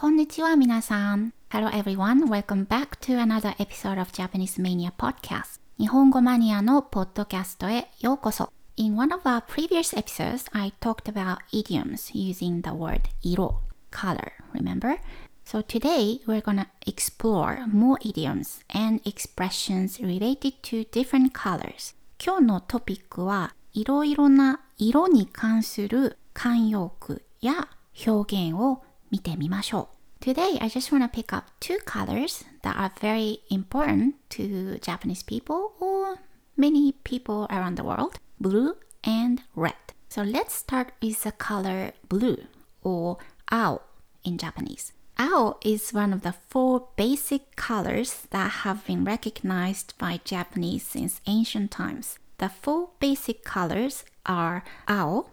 こんにちは皆さん。Hello everyone, welcome back to another episode of Japanese Mania Podcast. 日本語マニアのポッドキャストへようこそ。In one of our previous episodes, I talked about idioms using the word 色 color, remember? So today we're gonna explore more idioms and expressions related to different colors. 今日のトピックはいろいろな色に関する慣用句や表現を見てみましょう。Today, I just want to pick up two colors that are very important to Japanese people or many people around the world blue and red. So let's start with the color blue or ao in Japanese. Ao is one of the four basic colors that have been recognized by Japanese since ancient times. The four basic colors are ao,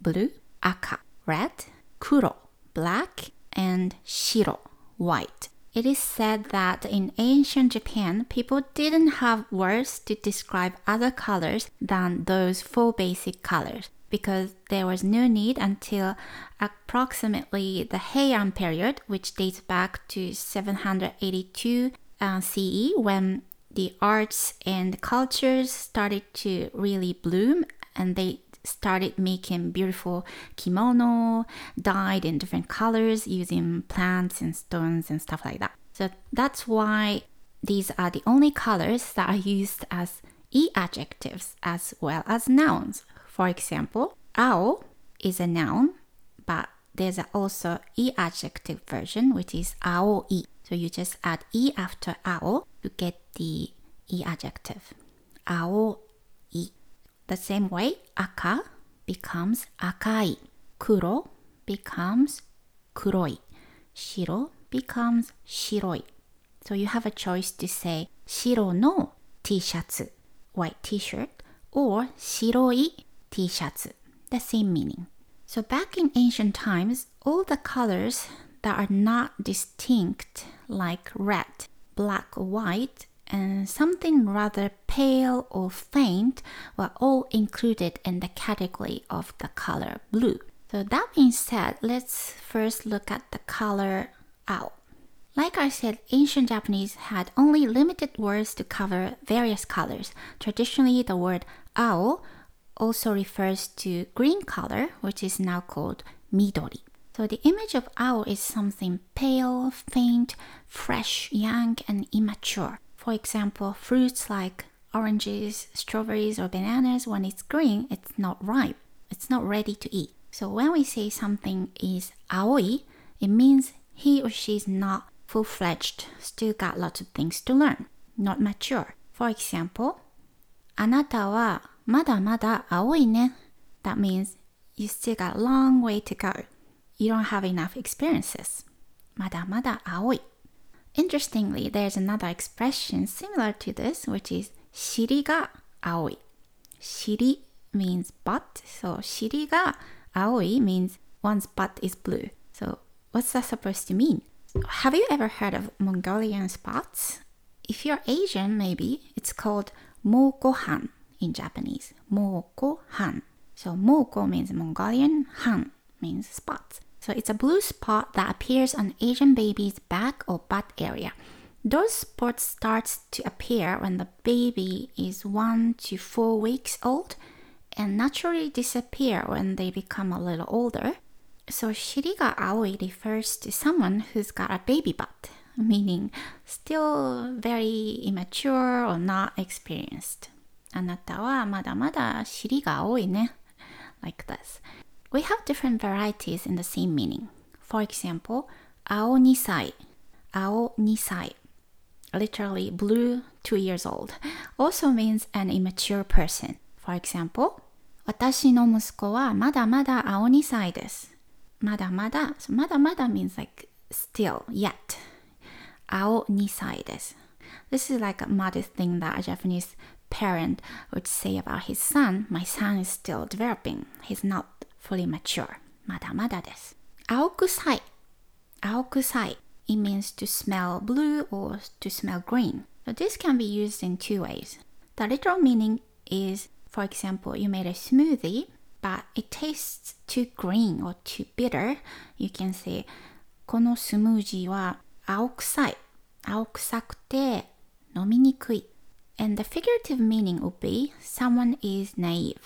blue, aka, red, kuro, black, and shiro, white. It is said that in ancient Japan, people didn't have words to describe other colors than those four basic colors because there was no need until approximately the Heian period, which dates back to 782 uh, CE, when the arts and cultures started to really bloom and they started making beautiful kimono dyed in different colors using plants and stones and stuff like that. So that's why these are the only colors that are used as e adjectives as well as nouns. For example, ao is a noun, but there's also e adjective version which is aoi. So you just add e after ao to get the e adjective. Ao the same way, aka becomes akai. Kuro becomes kuroi. Shiro becomes shiroi. So you have a choice to say shiro no t-shirts, white t-shirt, or shiroi t-shirts, the same meaning. So back in ancient times, all the colors that are not distinct like red, black, white and something rather pale or faint were all included in the category of the color blue. So that being said, let's first look at the color ao. Like I said, ancient Japanese had only limited words to cover various colors. Traditionally, the word ao also refers to green color, which is now called midori. So the image of ao is something pale, faint, fresh, young, and immature. For example, fruits like oranges, strawberries, or bananas, when it's green, it's not ripe. It's not ready to eat. So when we say something is aoi, it means he or she is not full fledged, still got lots of things to learn, not mature. For example, あなたはまだまだ青いね. That means you still got a long way to go. You don't have enough experiences. まだまだ青い. Interestingly, there's another expression similar to this, which is shiri ga aoi. Shiri means butt, so shiri ga aoi means one's butt is blue. So what's that supposed to mean? Have you ever heard of Mongolian spots? If you're Asian, maybe it's called mokohan in Japanese. Mokohan. So moko means Mongolian, han means spots. So it's a blue spot that appears on Asian baby's back or butt area. Those spots starts to appear when the baby is 1 to 4 weeks old and naturally disappear when they become a little older. So shiriga aoi refers to someone who's got a baby butt, meaning still very immature or not experienced. あなたはまだまだ尻が青いね. Like this. We have different varieties in the same meaning. For example, ao nisai, ao nisai, literally blue two years old, also means an immature person. For example, 私の息子はまだまだ青2歳です。まだまだ、so まだまだ means like still, yet. 青2歳です。This is like a modest thing that a Japanese parent would say about his son. My son is still developing. He's not fully mature. まだまだです。青臭い。青臭い。It means to smell blue or to smell green. So this can be used in two ways. The literal meaning is, for example, you made a smoothie, but it tastes too green or too bitter. You can say, このスムージーは青臭い。青臭くて飲みにくい。And the figurative meaning would be someone is naive.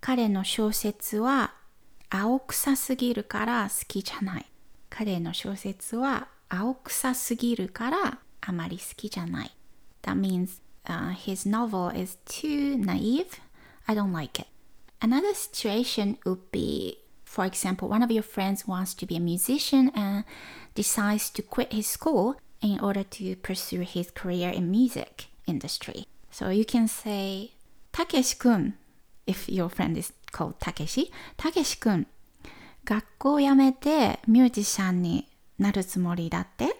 彼の小説は 青臭すぎるから好きじゃない。彼の小説は青臭すぎるからあまり好きじゃない。That means、uh, his novel is too naive. I don't like it. Another situation would be, for example, one of your friends wants to be a musician and decides to quit his school in order to pursue his career in music industry. So you can say, Takeshi-kun, if your friend is called Takeshi, Takeshi-kun, 学校を辞めてミュージシャンになるつもりだって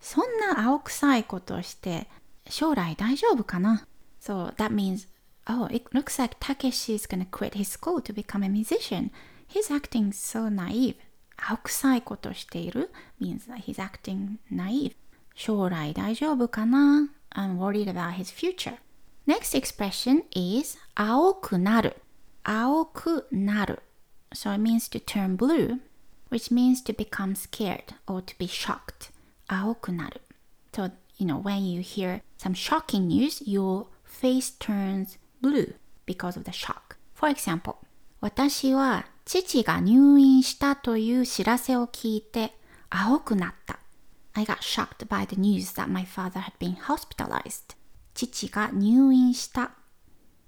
そんな青臭いことして将来大丈夫かな So that means, oh, it looks like Takeshi is gonna quit his school to become a musician. He's acting so naive. 青臭いことしている means that he's acting naive. 将来大丈夫かな I'm worried about his future. Next expression is 青くなる。青くなる。So it means to turn blue, which means to become scared or to be shocked. 青くなる。So, you know, when you hear some shocking news, your face turns blue because of the shock. For example, 私は父が入院したという知らせを聞いて青くなった。I got shocked by the news that my father had been hospitalized. 父が入院した。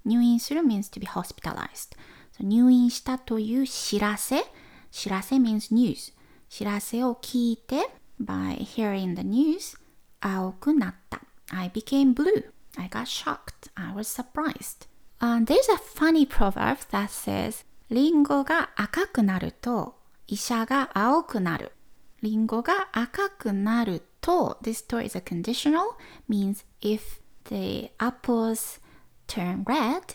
入院する means to be hospitalized. 入院したという知らせ。知らせ means news. 知らせを聞いて by hearing the news 青くなった。I became blue. I got shocked. I was surprised. Uh, there's a funny proverb that says リンゴが赤くなると医者が青くなる。リンゴが赤くなると this story is a conditional means if the apples turn red,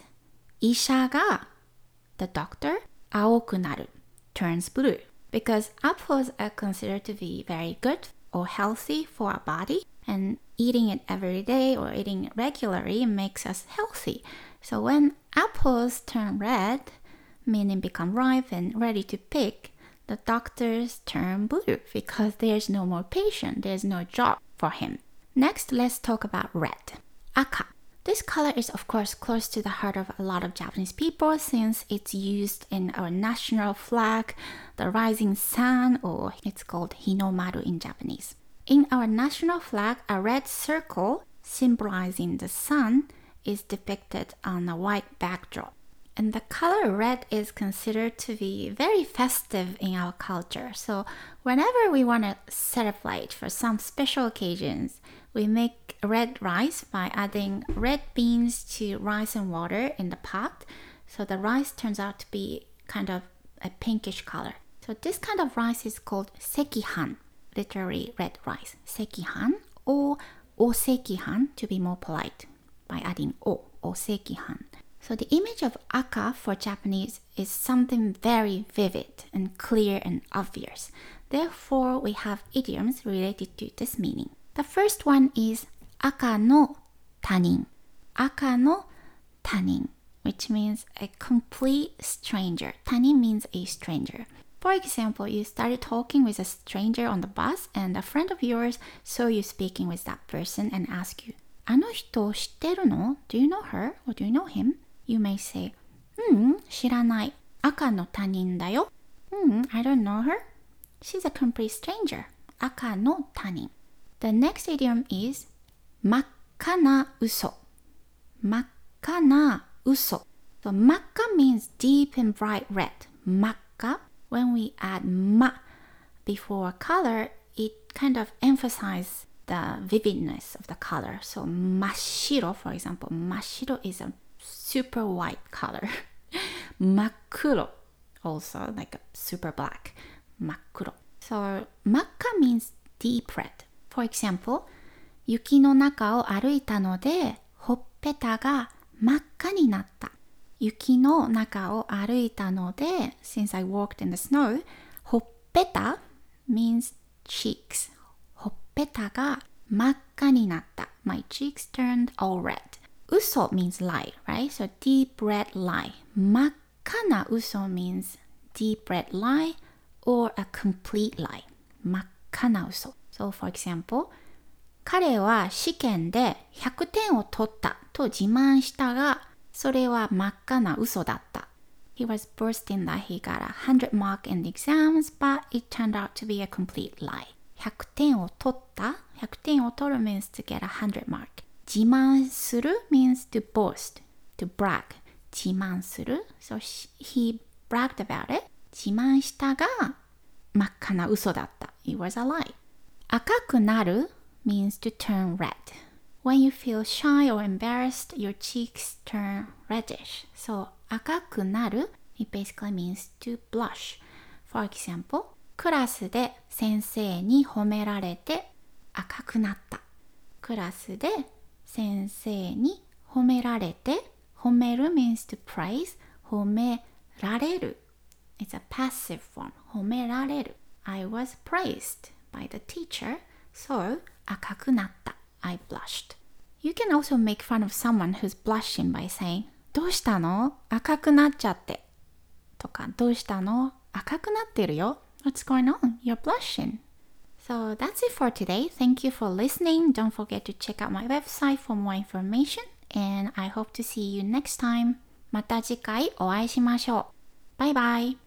이샤가 the doctor 아오쿠나루 turns blue because apples are considered to be very good or healthy for our body and eating it every day or eating it regularly makes us healthy. So when apples turn red, meaning become ripe and ready to pick, the doctors turn blue because there's no more patient, there's no job for him. Next, let's talk about red. Aka. This color is of course close to the heart of a lot of Japanese people since it's used in our national flag, the rising sun, or it's called Hinomaru in Japanese. In our national flag, a red circle symbolizing the sun is depicted on a white backdrop. And the color red is considered to be very festive in our culture. So, whenever we want to celebrate for some special occasions, we make red rice by adding red beans to rice and water in the pot. So, the rice turns out to be kind of a pinkish color. So, this kind of rice is called sekihan, literally red rice. Sekihan or osekihan to be more polite by adding o, osekihan. So the image of aka for Japanese is something very vivid and clear and obvious. Therefore, we have idioms related to this meaning. The first one is aka no tanin. Aka no tanin, which means a complete stranger. Tanin means a stranger. For example, you started talking with a stranger on the bus and a friend of yours saw you speaking with that person and asked you, あの人知ってるの Do you know her or do you know him? You may say, うん、知らない。赤の他人だよ。うん、I don't know her. She's a complete stranger. 赤の他人。The next idiom is 真っ赤な嘘。真っ赤な嘘。So 真っ赤 means deep and bright red. 真っ赤 When we add ま before a color, it kind of emphasizes the vividness of the color. So 真っ白, for example, 真っ白 is a super white color. Makuro, also like a super black. Makuro. So, makka means deep red. For example, 雪の中を歩いたので、ほっぺたが真っ赤になった。雪の中を歩いたので、since I walked in the snow, ほっぺた means cheeks. ほっぺたが真っ赤になった。My cheeks turned all red. Uso means lie, right? So deep red lie. Makana uso means deep red lie or a complete lie. 赤な嘘。So for example, 彼は試験で100点を取ったと自慢したが、それは真っ赤な嘘だった。He was boasting that he got a 100 mark in the exams, but it turned out to be a complete lie. 100点を取った ?100 点を取る means to get a 100 mark. 自慢する means to boast, to brag. 自慢する So he bragged about it. 自慢したが真っ赤な嘘だった。It was a lie. 赤くなる means to turn red. When you feel shy or embarrassed, your cheeks turn reddish. So 赤くなる it basically means to blush. For example, クラスで先生に褒められて赤くなった。クラスで先生に褒められて褒める means to praise 褒められる It's a passive form 褒められる I was praised by the teacher so 赤くなった I blushed You can also make fun of someone who's blushing by saying どうしたの赤くなっちゃってとかどうしたの赤くなってるよ What's going on? You're blushing So that's it for today. Thank you for listening. Don't forget to check out my website for more information. And I hope to see you next time. また次回お会いしましょう。バイバイ。